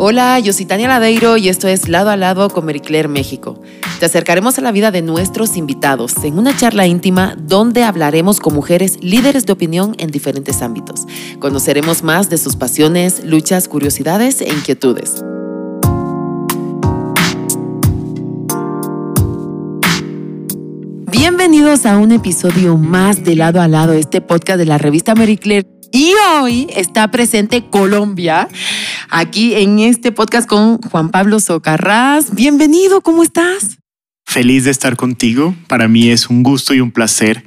Hola, yo soy Tania Ladeiro y esto es Lado a Lado con Marie México. Te acercaremos a la vida de nuestros invitados en una charla íntima donde hablaremos con mujeres líderes de opinión en diferentes ámbitos. Conoceremos más de sus pasiones, luchas, curiosidades e inquietudes. Bienvenidos a un episodio más de Lado a Lado, este podcast de la revista Marie Claire. Y hoy está presente Colombia aquí en este podcast con Juan Pablo Socarrás. Bienvenido, ¿cómo estás? Feliz de estar contigo. Para mí es un gusto y un placer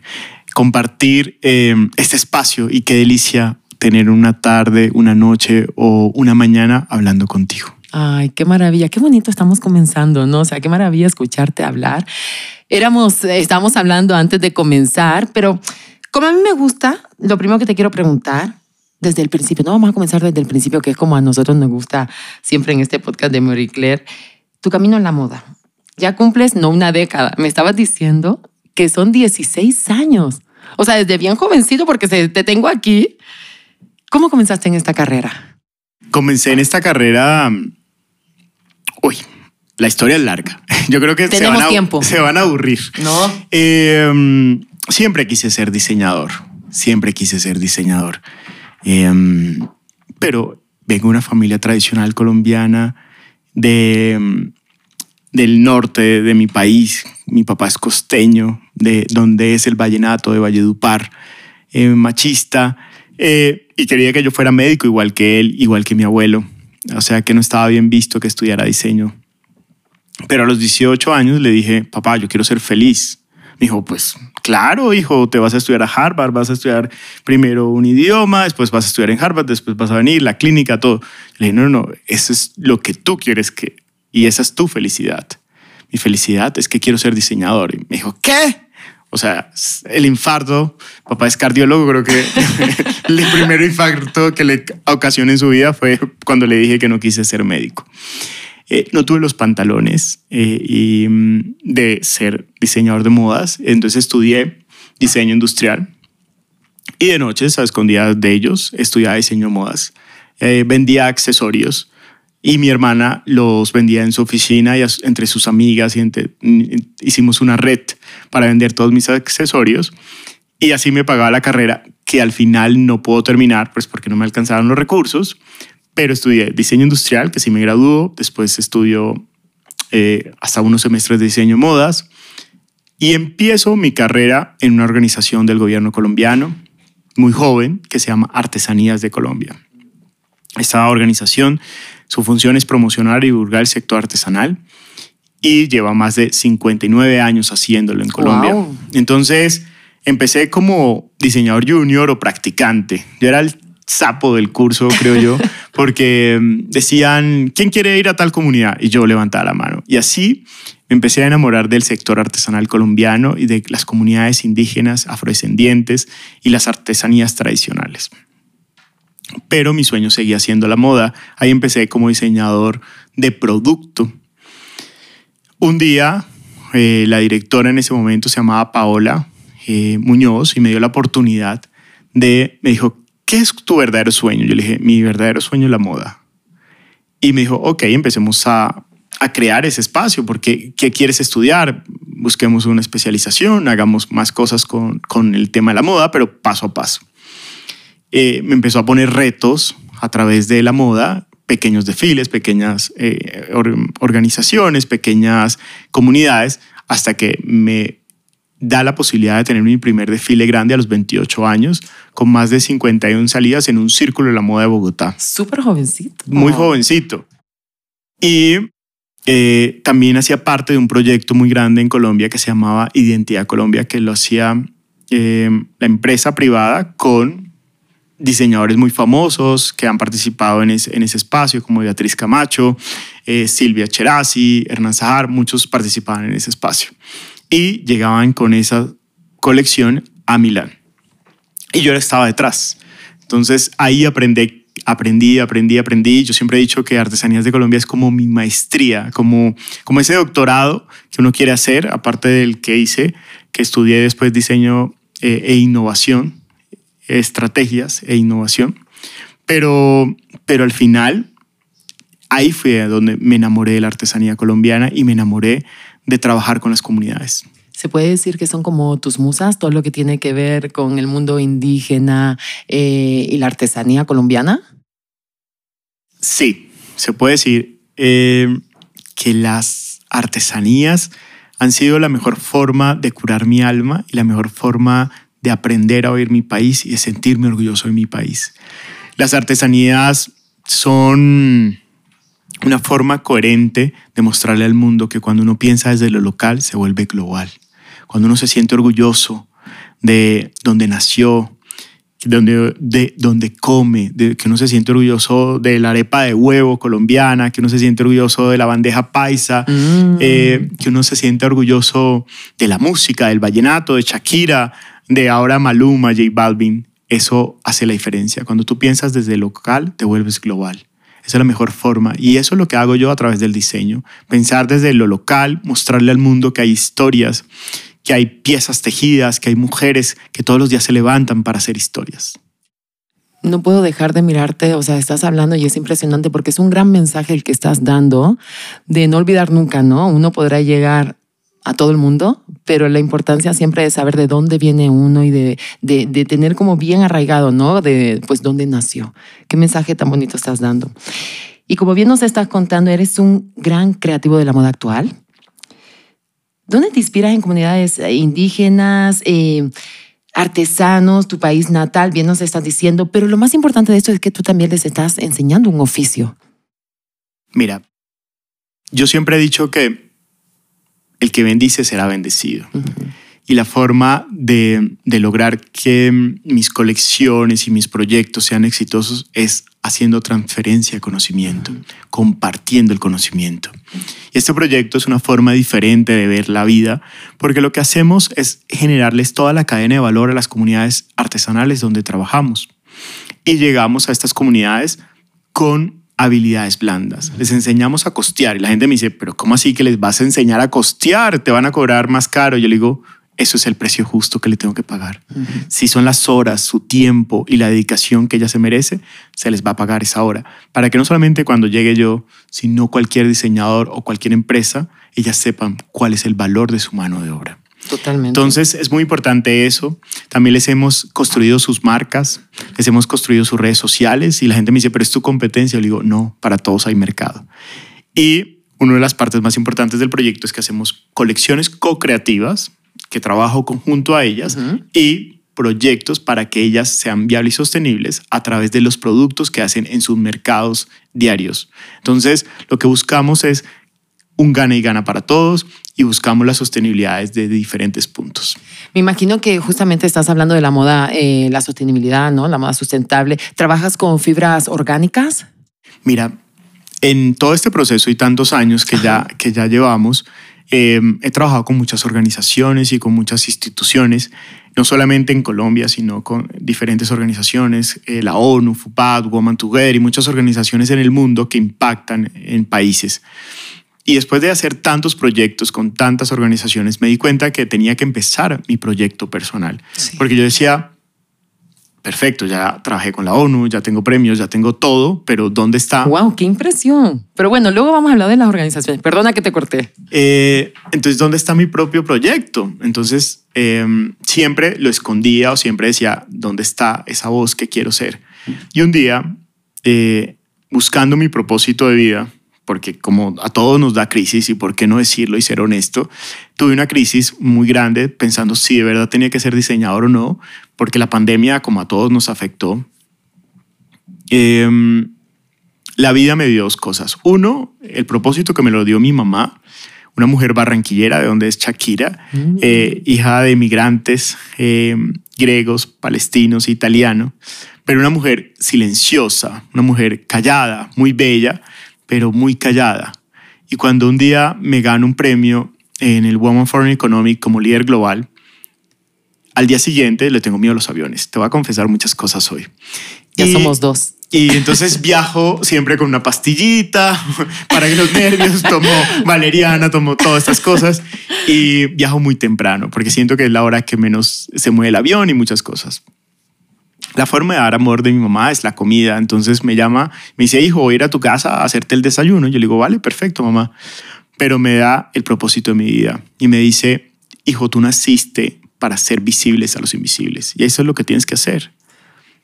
compartir eh, este espacio y qué delicia tener una tarde, una noche o una mañana hablando contigo. Ay, qué maravilla, qué bonito estamos comenzando, ¿no? O sea, qué maravilla escucharte hablar. Éramos, estábamos hablando antes de comenzar, pero como a mí me gusta, lo primero que te quiero preguntar desde el principio, no vamos a comenzar desde el principio, que es como a nosotros nos gusta siempre en este podcast de Marie Claire, tu camino en la moda. Ya cumples no una década, me estabas diciendo que son 16 años. O sea, desde bien jovencito, porque te tengo aquí. ¿Cómo comenzaste en esta carrera? Comencé en esta carrera. Uy, la historia es larga. Yo creo que se van, a, tiempo. se van a aburrir. No. Em, siempre quise ser diseñador. Siempre quise ser diseñador. Em, pero vengo de una familia tradicional colombiana de, em, del norte de mi país. Mi papá es costeño, de donde es el vallenato de Valledupar, eh, machista, y quería que yo fuera médico igual que él, igual que mi abuelo. O sea que no estaba bien visto que estudiara diseño. Pero a los 18 años le dije, papá, yo quiero ser feliz. Me dijo, pues claro, hijo, te vas a estudiar a Harvard, vas a estudiar primero un idioma, después vas a estudiar en Harvard, después vas a venir, la clínica, todo. Le dije, no, no, eso es lo que tú quieres que, y esa es tu felicidad. Mi felicidad es que quiero ser diseñador. Y me dijo, ¿qué? O sea, el infarto, papá es cardiólogo, creo que el primer infarto que le ocasionó en su vida fue cuando le dije que no quise ser médico. Eh, no tuve los pantalones eh, y, mm, de ser diseñador de modas, entonces estudié diseño industrial. Y de noches, a escondidas de ellos, estudiaba diseño de modas. Eh, vendía accesorios. Y mi hermana los vendía en su oficina y entre sus amigas y mm, hicimos una red para vender todos mis accesorios. Y así me pagaba la carrera que al final no puedo terminar pues porque no me alcanzaron los recursos pero estudié diseño industrial, que sí me graduó, después estudio eh, hasta unos semestres de diseño de modas y empiezo mi carrera en una organización del gobierno colombiano, muy joven, que se llama Artesanías de Colombia. Esta organización, su función es promocionar y divulgar el sector artesanal y lleva más de 59 años haciéndolo en Colombia. Entonces, empecé como diseñador junior o practicante. Yo era el sapo del curso, creo yo, porque mm, decían, ¿quién quiere ir a tal comunidad? Y yo levantaba la mano. Y así me empecé a enamorar del sector artesanal colombiano y de las comunidades indígenas, afrodescendientes y las artesanías tradicionales. Pero mi sueño seguía siendo la moda. Ahí empecé como diseñador de producto. Un día, eh, la directora en ese momento se llamaba Paola eh, Muñoz y me dio la oportunidad de, me dijo, ¿qué es tu verdadero sueño? Yo le dije, mi verdadero sueño es la moda. Y me dijo, ok, empecemos a, crear ese espacio, porque ¿qué quieres estudiar? Busquemos una especialización, hagamos más cosas con, el tema de la moda, pero paso a paso. Eh, me empezó a poner retos a través de la moda, pequeños desfiles, pequeñas eh, organizaciones, pequeñas comunidades, hasta que me da la posibilidad de tener mi primer desfile grande a los 28 años, con más de 51 salidas en un círculo de la moda de Bogotá. Súper jovencito. Muy jovencito. Y eh, también hacía parte de un proyecto muy grande en Colombia que se llamaba Identidad Colombia, que lo hacía eh, la empresa privada con diseñadores muy famosos que han participado en ese, en ese espacio, como Beatriz Camacho, eh, Silvia Cherasi, Hernán Zahar, muchos participaban en ese espacio y llegaban con esa colección a Milán. Y yo estaba detrás. Entonces ahí aprendí, aprendí, aprendí, aprendí. Yo siempre he dicho que Artesanías de Colombia es como mi maestría, como, como ese doctorado que uno quiere hacer, aparte del que hice, que estudié después diseño eh, e innovación, estrategias e innovación. Pero, pero al final ahí fue donde me enamoré de la artesanía colombiana y me enamoré de trabajar con las comunidades. ¿Se puede decir que son como tus musas, todo lo que tiene que ver con el mundo indígena eh, y la artesanía colombiana? Sí, se puede decir eh, que las artesanías han sido la mejor forma de curar mi alma y la mejor forma de aprender a oír mi país y de sentirme orgulloso de mi país. Las artesanías son una forma coherente de mostrarle al mundo que cuando uno piensa desde lo local se vuelve global. Cuando uno se siente orgulloso de donde nació, de donde, de donde come, de que uno se siente orgulloso de la arepa de huevo colombiana, que uno se siente orgulloso de la bandeja paisa, Mm. eh, que uno se siente orgulloso de la música, del vallenato, de Shakira, de ahora Maluma, J Balvin. Eso hace la diferencia. Cuando tú piensas desde local, te vuelves global. Esa es la mejor forma. Y eso es lo que hago yo a través del diseño. Pensar desde lo local, mostrarle al mundo que hay historias, que hay piezas tejidas, que hay mujeres que todos los días se levantan para hacer historias. No puedo dejar de mirarte, o sea, estás hablando y es impresionante porque es un gran mensaje el que estás dando de no olvidar nunca, ¿no? Uno podrá llegar a todo el mundo, pero la importancia siempre es saber de dónde viene uno y de, de, de tener como bien arraigado, ¿no? De pues dónde nació. Qué mensaje tan bonito estás dando. Y como bien nos estás contando, eres un gran creativo de la moda actual. ¿Dónde te inspiras en comunidades eh, indígenas, eh, artesanos, tu país natal? Bien nos estás diciendo, pero lo más importante de esto es que tú también les estás enseñando un oficio. Mira, yo siempre he dicho que el que bendice será bendecido. Y la forma de, de lograr que mis colecciones y mis proyectos sean exitosos es haciendo transferencia de conocimiento, compartiendo el conocimiento. Y este proyecto es una forma diferente de ver la vida, porque lo que hacemos es generarles toda la cadena de valor a las comunidades artesanales donde trabajamos. Y llegamos a estas comunidades con habilidades blandas. Les enseñamos a costear y la gente me dice, pero ¿cómo así que les vas a enseñar a costear? Te van a cobrar más caro. Yo le digo, eso es el precio justo que le tengo que pagar. Si son las horas, su tiempo y la dedicación que ella se merece, se les va a pagar esa hora. Para que no solamente cuando llegue yo, sino cualquier diseñador o cualquier empresa, ellas sepan cuál es el valor de su mano de obra. Totalmente. Entonces es muy importante eso. También les hemos construido sus marcas, les hemos construido sus redes sociales y la gente me dice, pero es tu competencia. Yo le digo, no, para todos hay mercado. Y una de las partes más importantes del proyecto es que hacemos colecciones co-creativas, que trabajo conjunto a ellas y proyectos para que ellas sean viables y sostenibles a través de los productos que hacen en sus mercados diarios. Entonces, lo que buscamos es un gana y gana para todos y buscamos la sostenibilidad desde diferentes puntos. Me imagino que justamente estás hablando de la moda, eh, la sostenibilidad, ¿no? La moda sustentable. ¿Trabajas con fibras orgánicas? Mira, en todo este proceso y tantos años que ya, que ya llevamos, eh, he trabajado con muchas organizaciones y con muchas instituciones, no solamente en Colombia, sino con diferentes organizaciones, eh, la ONU, FUPAD, Woman Together y muchas organizaciones en el mundo que impactan en países. Y después de hacer tantos proyectos con tantas organizaciones, me di cuenta que tenía que empezar mi proyecto personal. Sí. Porque yo decía, perfecto, ya trabajé con la ONU, ya tengo premios, ya tengo todo, pero ¿dónde está? ¡Wow! ¡Qué impresión! Pero bueno, luego vamos a hablar de las organizaciones. Perdona que te corté. Eh, entonces, ¿dónde está mi propio proyecto? Entonces, eh, siempre lo escondía o siempre decía, ¿dónde está esa voz que quiero ser? Y un día, eh, buscando mi propósito de vida, porque como a todos nos da crisis y por qué no decirlo y ser honesto, tuve una crisis muy grande pensando si de verdad tenía que ser diseñador o no, porque la pandemia como a todos nos afectó. Eh, la vida me dio dos cosas. Uno, el propósito que me lo dio mi mamá, una mujer barranquillera de donde es Shakira, Mm. eh, hija de migrantes eh, griegos, palestinos, italianos, pero una mujer silenciosa, una mujer callada, muy bella, pero muy callada. Y cuando un día me gano un premio en el Women Foreign Economic como líder global, al día siguiente le tengo miedo a los aviones. Te voy a confesar muchas cosas hoy. Ya Y- somos dos. y entonces viajo siempre con una pastillita para que los nervios, tomo valeriana, tomo todas estas cosas y viajo muy temprano porque siento que es la hora que menos se mueve el avión y muchas cosas. La forma de dar amor de mi mamá es la comida. Entonces me llama, me dice, hijo, voy a ir a tu casa a hacerte el desayuno. Yo le digo, vale, perfecto, mamá. Pero me da el propósito de mi vida y me dice, hijo, tú naciste para ser visibles a los invisibles. Y eso es lo que tienes que hacer.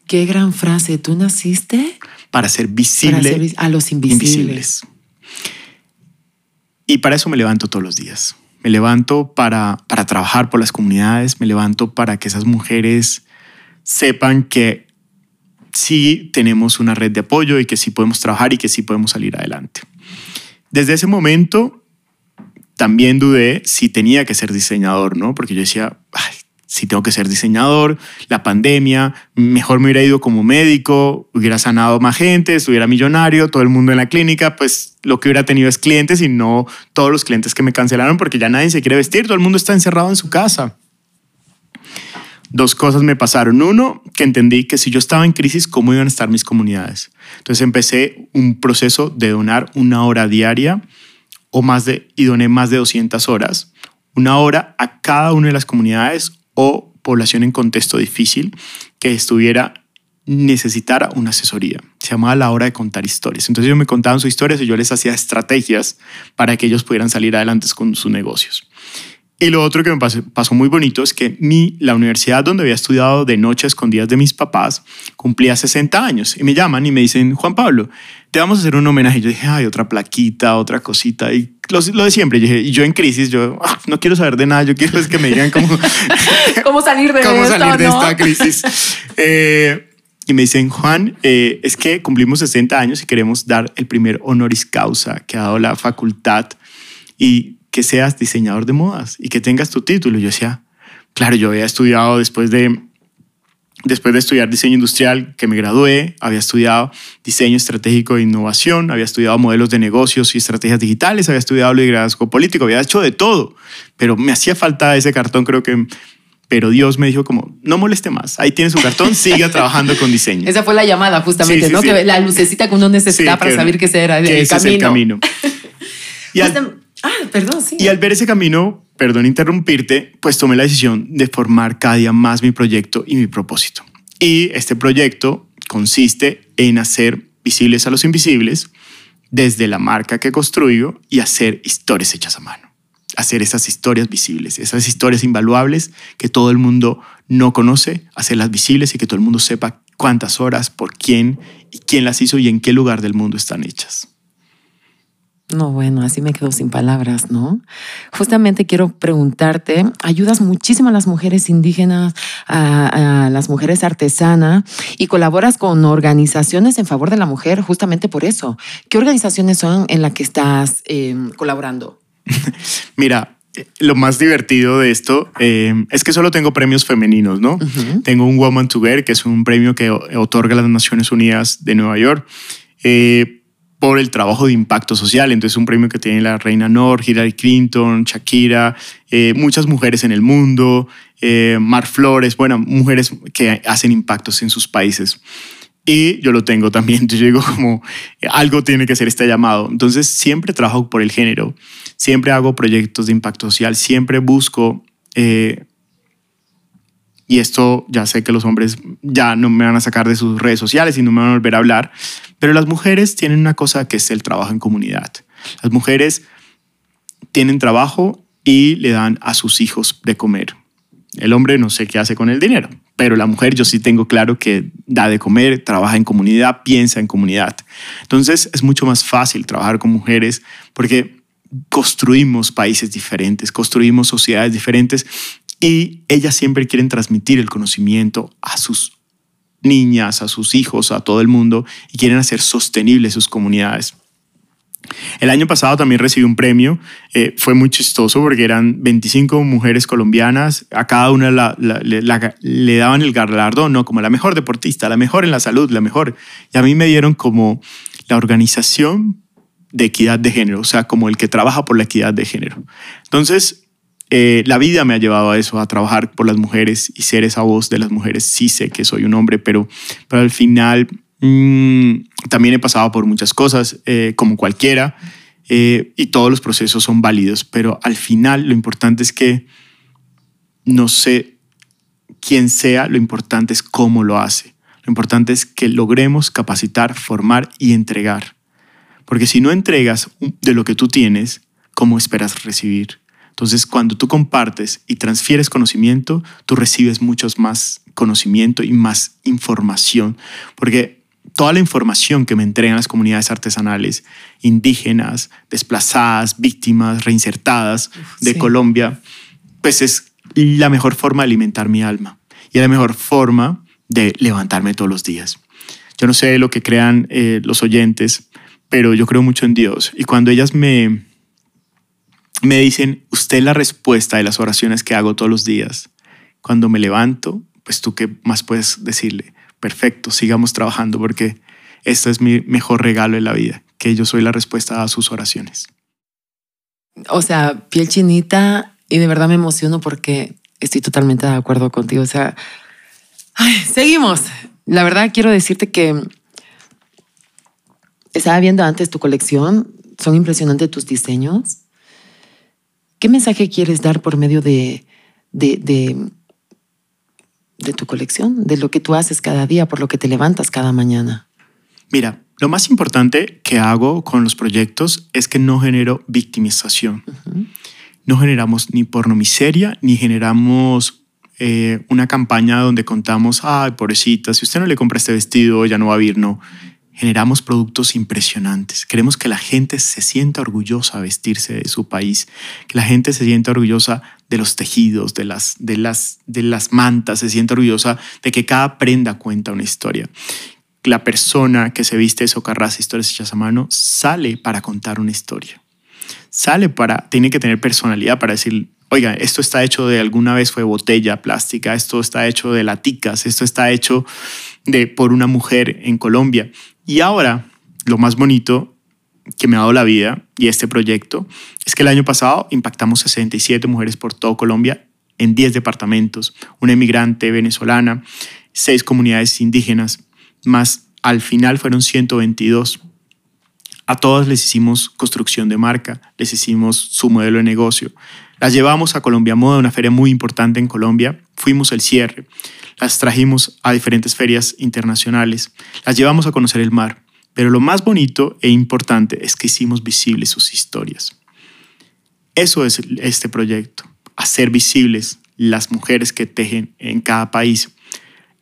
Qué gran frase. ¿Tú naciste? Para ser visible a los invisibles. Y para eso me levanto todos los días. Me levanto para, para trabajar por las comunidades, me levanto para que esas mujeres sepan que sí tenemos una red de apoyo y que sí podemos trabajar y que sí podemos salir adelante. Desde ese momento también dudé si tenía que ser diseñador, ¿no? Porque yo decía, si tengo que ser diseñador, la pandemia, mejor me hubiera ido como médico, hubiera sanado más gente, estuviera millonario, todo el mundo en la clínica, pues lo que hubiera tenido es clientes y no todos los clientes que me cancelaron porque ya nadie se quiere vestir, todo el mundo está encerrado en su casa. Dos cosas me pasaron. Uno, que entendí que si yo estaba en crisis, ¿cómo iban a estar mis comunidades? Entonces empecé un proceso de donar una hora diaria o más de, y doné más de 200 horas, una hora a cada una de las comunidades o población en contexto difícil que estuviera necesitara una asesoría. Se llamaba la hora de contar historias. Entonces ellos me contaban sus historias y yo les hacía estrategias para que ellos pudieran salir adelante con sus negocios. Y lo otro que me pasó, muy bonito es que mi, la universidad donde había estudiado de noche a escondidas de mis papás cumplía 60 años y me llaman y me dicen, Juan Pablo, te vamos a hacer un homenaje. Y yo dije, ay, otra plaquita, otra cosita. Y lo, de siempre. Y, yo en crisis, yo ah, no quiero saber de nada, yo quiero es que me digan cómo, ¿Cómo salir de, cómo salir de esta crisis. Eh, y me dicen, Juan, eh, es que cumplimos 60 años y queremos dar el primer honoris causa que ha dado la facultad. Y que seas diseñador de modas y que tengas tu título. Y yo decía, claro, yo había estudiado después de, después de estudiar diseño industrial, que me gradué, había estudiado diseño estratégico de innovación, había estudiado modelos de negocios y estrategias digitales, había estudiado liderazgo político, había hecho de todo, pero me hacía falta ese cartón, creo que pero Dios me dijo como, no moleste más, ahí tienes un cartón, siga trabajando con diseño. Esa fue la llamada justamente, ¿no? Que la lucecita que uno necesitaba para saber que ese era el, camino. el camino. y Ah, perdón, sí. Y al ver ese camino, perdón interrumpirte, pues tomé la decisión de formar cada día más mi proyecto y mi propósito. Y este proyecto consiste en hacer visibles a los invisibles desde la marca que construyo y hacer historias hechas a mano. Hacer esas historias visibles, esas historias invaluables que todo el mundo no conoce, hacerlas visibles y que todo el mundo sepa cuántas horas, por quién y quién las hizo y en qué lugar del mundo están hechas. No, bueno, así me quedo sin palabras, ¿no? Justamente quiero preguntarte, ayudas muchísimo a las mujeres indígenas, a, las mujeres artesanas y colaboras con organizaciones en favor de la mujer justamente por eso. ¿Qué organizaciones son en las que estás em, colaborando? Mira, lo más divertido de esto em, es que solo tengo premios femeninos, ¿no? Tengo un Woman to Wear, que es un premio que otorga las Naciones Unidas de Nueva York. Eh, por el trabajo de impacto social. Entonces, un premio que tiene la Reina Nor, Hillary Clinton, Shakira, eh, muchas mujeres en el mundo, eh, Mar Flores, bueno, mujeres que hacen impactos en sus países. Y yo lo tengo también. Yo digo como algo tiene que ser este llamado. Entonces, siempre trabajo por el género, siempre hago proyectos de impacto social, siempre busco eh, y esto ya sé que los hombres ya no me van a sacar de sus redes sociales y no me van a volver a hablar, pero las mujeres tienen una cosa que es el trabajo en comunidad. Las mujeres tienen trabajo y le dan a sus hijos de comer. El hombre no sé qué hace con el dinero, pero la mujer yo sí tengo claro que da de comer, trabaja en comunidad, piensa en comunidad. Entonces es mucho más fácil trabajar con mujeres porque construimos países diferentes, construimos sociedades diferentes y ellas siempre quieren transmitir el conocimiento a sus niñas, a sus hijos, a todo el mundo y quieren hacer sostenibles sus comunidades. El año pasado también recibí un premio, eh, fue muy chistoso porque eran 25 mujeres colombianas, a cada una le daban el galardón, ¿no? Como la mejor deportista, la mejor en la salud, la mejor. Y a mí me dieron como la organización de equidad de género, o sea, como el que trabaja por la equidad de género. Entonces, eh, la vida me ha llevado a eso, a trabajar por las mujeres y ser esa voz de las mujeres. Sí sé que soy un hombre, pero, pero al final mm, también he pasado por muchas cosas, eh, como cualquiera, eh, y todos los procesos son válidos, pero al final lo importante es que no sé quién sea, lo importante es cómo lo hace. Lo importante es que logremos capacitar, formar y entregar. Porque si no entregas de lo que tú tienes, ¿cómo esperas recibir? Entonces, cuando tú compartes y transfieres conocimiento, tú recibes muchos más conocimiento y más información. Porque toda la información que me entregan las comunidades artesanales, indígenas, desplazadas, víctimas, reinsertadas de Colombia, pues es la mejor forma de alimentar mi alma y es la mejor forma de levantarme todos los días. Yo no sé lo que crean eh, los oyentes, pero yo creo mucho en Dios. Y cuando ellas me, me dicen, usted es la respuesta de las oraciones que hago todos los días, cuando me levanto, pues tú qué más puedes decirle, perfecto, sigamos trabajando porque este es mi mejor regalo en la vida, que yo soy la respuesta a sus oraciones. O sea, piel chinita y de verdad me emociono porque estoy totalmente de acuerdo contigo. O sea, seguimos. La verdad quiero decirte que estaba viendo antes tu colección, son impresionantes tus diseños. ¿Qué mensaje quieres dar por medio de, de, de, de tu colección, de lo que tú haces cada día, por lo que te levantas cada mañana? Mira, lo más importante que hago con los proyectos es que no genero victimización. No generamos ni pornomiseria, ni generamos eh, una campaña donde contamos, ay, pobrecita, si usted no le compra este vestido, ya no va a vir, no. Generamos productos impresionantes. Queremos que la gente se sienta orgullosa de vestirse de su país, que la gente se sienta orgullosa de los tejidos, de las, de las, de las mantas, se sienta orgullosa de que cada prenda cuenta una historia la persona que se viste de socarras historias hechas a mano sale para contar una historia. Sale para, tiene que tener personalidad para decir, oiga, esto está hecho de alguna vez fue botella plástica, esto está hecho de laticas, esto está hecho de, por una mujer en Colombia. Y ahora, lo más bonito que me ha dado la vida y este proyecto es que el año pasado impactamos 67 mujeres por todo Colombia en 10 departamentos, una emigrante venezolana, seis comunidades indígenas, más al final fueron 122. A todas les hicimos construcción de marca, les hicimos su modelo de negocio. Las llevamos a Colombia Moda, una feria muy importante en Colombia. Fuimos el cierre. Las trajimos a diferentes ferias internacionales. Las llevamos a conocer el mar. Pero lo más bonito e importante es que hicimos visibles sus historias. Eso es este proyecto, hacer visibles las mujeres que tejen en cada país.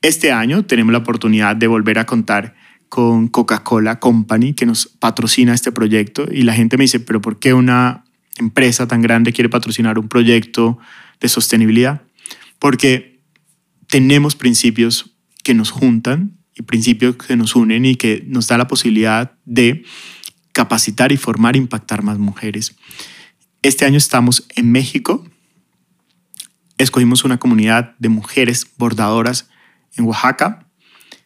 Este año tenemos la oportunidad de volver a contar con Coca-Cola Company, que nos patrocina este proyecto. Y la gente me dice, pero ¿por qué una empresa tan grande quiere patrocinar un proyecto de sostenibilidad? Porque tenemos principios que nos juntan y principios que nos unen y que nos da la posibilidad de capacitar y formar impactar más mujeres. Este año estamos en México. Escogimos una comunidad de mujeres bordadoras en Oaxaca,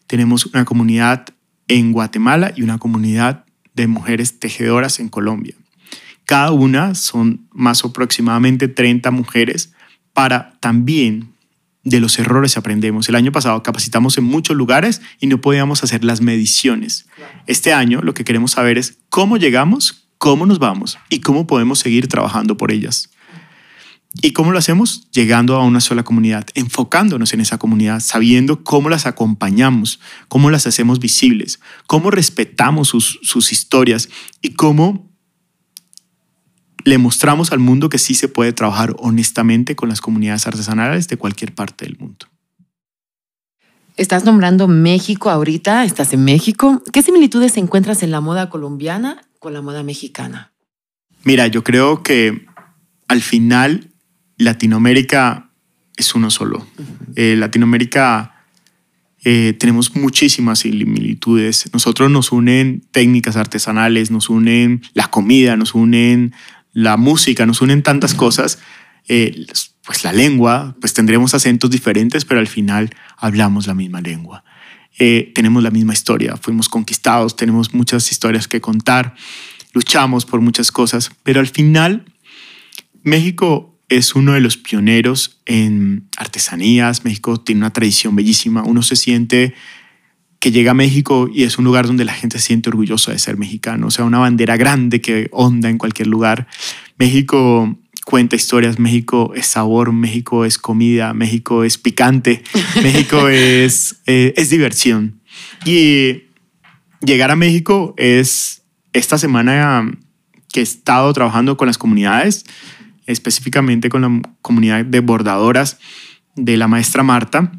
tenemos una comunidad en Guatemala y una comunidad de mujeres tejedoras en Colombia. Cada una son más aproximadamente 30 mujeres para también de los errores aprendemos. El año pasado capacitamos en muchos lugares y no podíamos hacer las mediciones. Este año lo que queremos saber es cómo llegamos, cómo nos vamos y cómo podemos seguir trabajando por ellas. ¿Y cómo lo hacemos? Llegando a una sola comunidad, enfocándonos en esa comunidad, sabiendo cómo las acompañamos, cómo las hacemos visibles, cómo respetamos sus, sus historias y cómo le mostramos al mundo que sí se puede trabajar honestamente con las comunidades artesanales de cualquier parte del mundo. Estás nombrando México ahorita, estás en México. ¿Qué similitudes encuentras en la moda colombiana con la moda mexicana? Mira, yo creo que al final Latinoamérica es uno solo. Eh, Latinoamérica eh, tenemos muchísimas similitudes. Nosotros nos unen técnicas artesanales, nos unen la comida, nos unen la música, nos unen tantas cosas. Eh, pues la lengua, pues tendremos acentos diferentes, pero al final hablamos la misma lengua. tenemos la misma historia, fuimos conquistados, tenemos muchas historias que contar, luchamos por muchas cosas, pero al final México es uno de los pioneros en artesanías. México tiene una tradición bellísima. Uno se siente que llega a México y es un lugar donde la gente se siente orgullosa de ser mexicano. O sea, una bandera grande que onda en cualquier lugar. México, cuenta historias, México es sabor, México es comida, México es picante, México es, eh, es diversión. Y llegar a México es esta semana que he estado trabajando con las comunidades, específicamente con la comunidad de bordadoras de la maestra Marta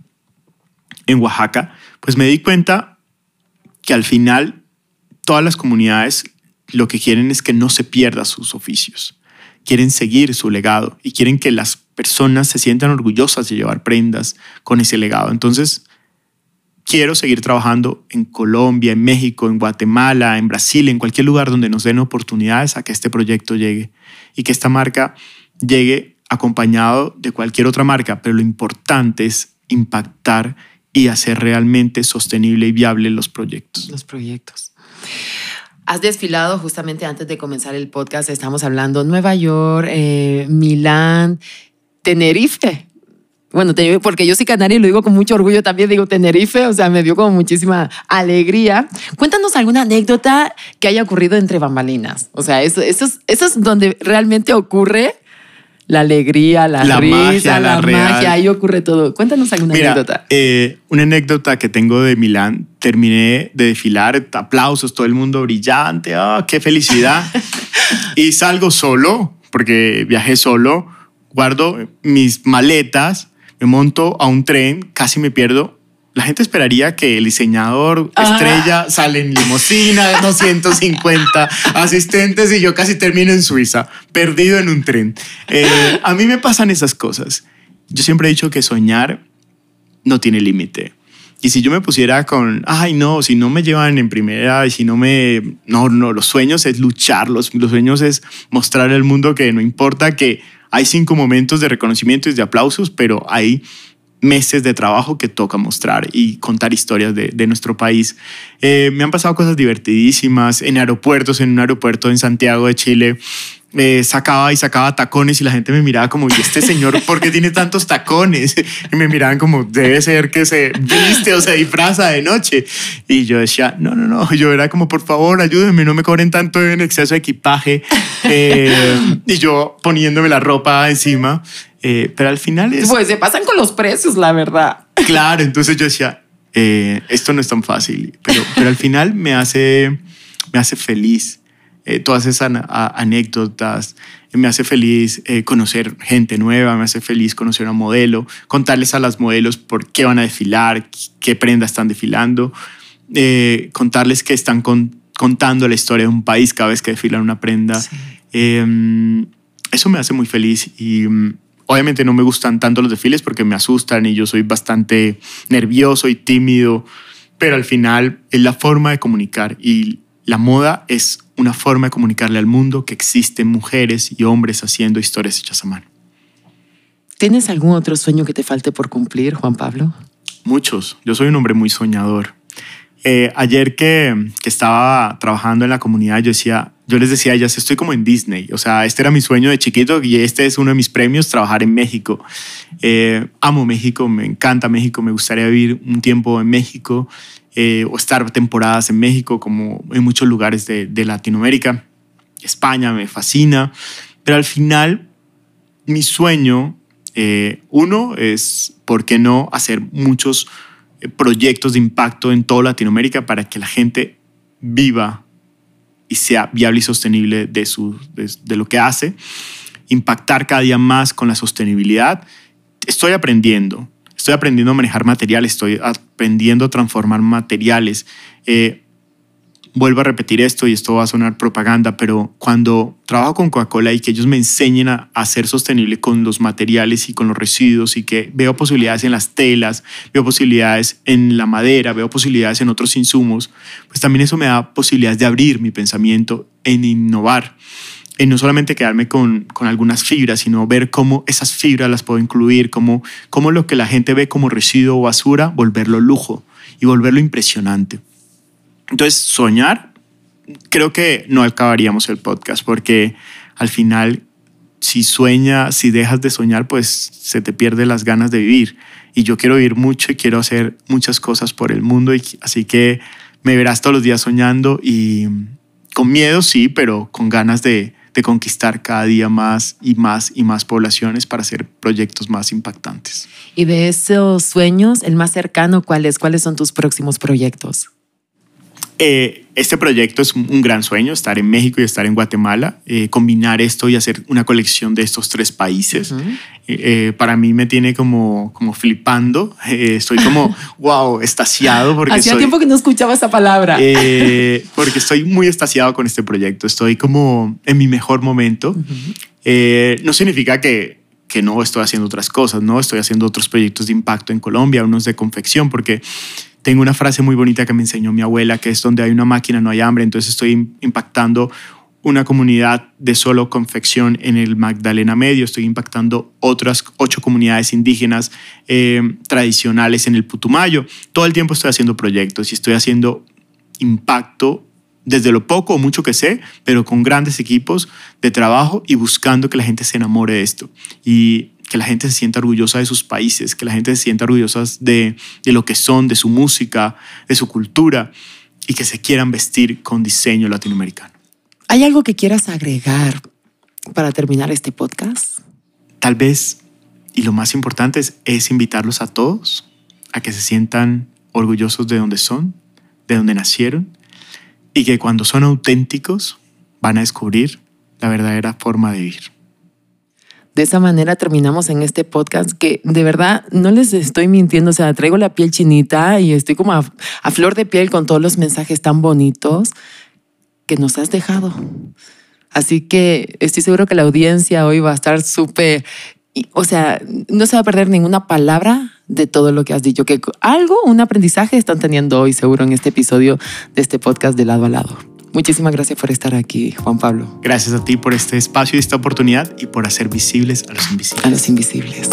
en Oaxaca, pues me di cuenta que al final todas las comunidades lo que quieren es que no se pierda sus oficios. Quieren seguir su legado y quieren que las personas se sientan orgullosas de llevar prendas con ese legado. Entonces, quiero seguir trabajando en Colombia, en México, en Guatemala, en Brasil, en cualquier lugar donde nos den oportunidades a que este proyecto llegue y que esta marca llegue acompañado de cualquier otra marca, pero lo importante es impactar y hacer realmente sostenible y viable los proyectos. Los proyectos. Has desfilado justamente antes de comenzar el podcast, estamos hablando Nueva York, eh, Milán, Tenerife. Bueno, porque yo soy canaria y lo digo con mucho orgullo también, digo Tenerife, o sea, me dio como muchísima alegría. Cuéntanos alguna anécdota que haya ocurrido entre bambalinas. O sea, eso, eso, eso es donde realmente ocurre la alegría, la, risa, la, magia, ahí ocurre todo. Cuéntanos alguna anécdota. Eh, una anécdota que tengo de Milán, terminé de desfilar, aplausos, todo el mundo brillante, oh, qué felicidad. y salgo solo, porque viajé solo, guardo mis maletas, me monto a un tren, casi me pierdo la gente esperaría que el diseñador estrella sale en limosina de 250 asistentes y yo casi termino en Suiza, perdido en un tren. Eh, a mí me pasan esas cosas. Yo siempre he dicho que soñar no tiene límite. Y si yo me pusiera con, ay no, si no me llevan en primera, y si no me... No, no, los sueños es luchar, los, los sueños es mostrar al mundo que no importa que hay cinco momentos de reconocimiento y de aplausos, pero hay meses de trabajo que toca mostrar y contar historias de, de nuestro país. Eh, me han pasado cosas divertidísimas en aeropuertos, en un aeropuerto en Santiago de Chile. Eh, sacaba y sacaba tacones y la gente me miraba como, ¿y este señor por qué tiene tantos tacones? Y me miraban como, debe ser que se viste o se disfraza de noche. Y yo decía, no, no, no. Yo era como, por favor, ayúdenme, no me cobren tanto en exceso de equipaje. Eh, y yo poniéndome la ropa encima. Eh, pero al final es... Pues se pasan con los precios, la verdad. Claro, entonces yo decía, eh, esto no es tan fácil, pero, pero al final me hace, me hace feliz eh, todas esas anécdotas, me hace feliz conocer gente nueva, me hace feliz conocer a un modelo, contarles a las modelos por qué van a desfilar, qué prendas están desfilando, contarles que están contando la historia de un país cada vez que desfilan una prenda. Em, eso me hace muy feliz y mm, Obviamente no me gustan tanto los desfiles porque me asustan y yo soy bastante nervioso y tímido, pero al final es la forma de comunicar y la moda es una forma de comunicarle al mundo que existen mujeres y hombres haciendo historias hechas a mano. ¿Tienes algún otro sueño que te falte por cumplir, Juan Pablo? Muchos. Yo soy un hombre muy soñador. Eh, ayer que, estaba trabajando en la comunidad, yo decía, yo les decía a ellas, estoy como en Disney. O sea, este era mi sueño de chiquito y este es uno de mis premios, trabajar en México. Eh, amo México, me encanta México, me gustaría vivir un tiempo en México eh, o estar temporadas en México, como en muchos lugares de, de Latinoamérica. España me fascina, pero al final mi sueño, uno es, ¿por qué no hacer muchos eh, proyectos de impacto en toda Latinoamérica para que la gente viva y sea viable y sostenible de, su, de, lo que hace, impactar cada día más con la sostenibilidad. Estoy aprendiendo, estoy aprendiendo a manejar materiales, estoy aprendiendo a transformar materiales. Eh, vuelvo a repetir esto y esto va a sonar propaganda, pero cuando trabajo con Coca-Cola y que ellos me enseñen a, ser sostenible con los materiales y con los residuos y que veo posibilidades en las telas, veo posibilidades en la madera, veo posibilidades en otros insumos, pues también eso me da posibilidades de abrir mi pensamiento en innovar. En no solamente quedarme con, con algunas fibras, sino ver cómo esas fibras las puedo incluir, cómo, cómo lo que la gente ve como residuo o basura, volverlo lujo y volverlo impresionante. Entonces, soñar, creo que no acabaríamos el podcast porque al final, si sueñas, si dejas de soñar, pues se te pierde las ganas de vivir. Y yo quiero vivir mucho y quiero hacer muchas cosas por el mundo. Y, así que me verás todos los días soñando y con miedo, sí, pero con ganas de, de conquistar cada día más y más y más poblaciones para hacer proyectos más impactantes. Y de esos sueños, el más cercano, ¿cuáles? ¿Cuáles son tus próximos proyectos? Eh, este proyecto es un gran sueño, estar en México y estar en Guatemala, eh, combinar esto y hacer una colección de estos tres países. Eh, para mí me tiene como, como flipando, estoy como, wow, estasiado. Porque Hacía tiempo que no escuchaba esa palabra. porque estoy muy estasiado con este proyecto, estoy como en mi mejor momento. no significa que, que no estoy haciendo otras cosas, no estoy haciendo otros proyectos de impacto en Colombia, unos de confección, porque tengo una frase muy bonita que me enseñó mi abuela, que es donde hay una máquina no hay hambre, entonces estoy impactando una comunidad de solo confección en el Magdalena Medio, estoy impactando otras ocho comunidades indígenas eh, tradicionales en el Putumayo. Todo el tiempo estoy haciendo proyectos y estoy haciendo impacto desde lo poco o mucho que sé, pero con grandes equipos de trabajo y buscando que la gente se enamore de esto. Y que la gente se sienta orgullosa de sus países, que la gente se sienta orgullosa de, de lo que son, de su música, de su cultura y que se quieran vestir con diseño latinoamericano. ¿Hay algo que quieras agregar para terminar este podcast? Tal vez, y lo más importante es, es invitarlos a todos a que se sientan orgullosos de donde son, de donde nacieron, y que cuando son auténticos van a descubrir la verdadera forma de vivir. De esa manera terminamos en este podcast que de verdad no les estoy mintiendo, o sea, traigo la piel chinita y estoy como a, flor de piel con todos los mensajes tan bonitos que nos has dejado. Así que estoy seguro que la audiencia hoy va a estar súper, o sea, no se va a perder ninguna palabra de todo lo que has dicho, que algo, un aprendizaje están teniendo hoy seguro en este episodio de este podcast de lado a lado. Muchísimas gracias por estar aquí, Juan Pablo. Gracias a ti por este espacio y esta oportunidad y por hacer visibles a los invisibles. A los invisibles.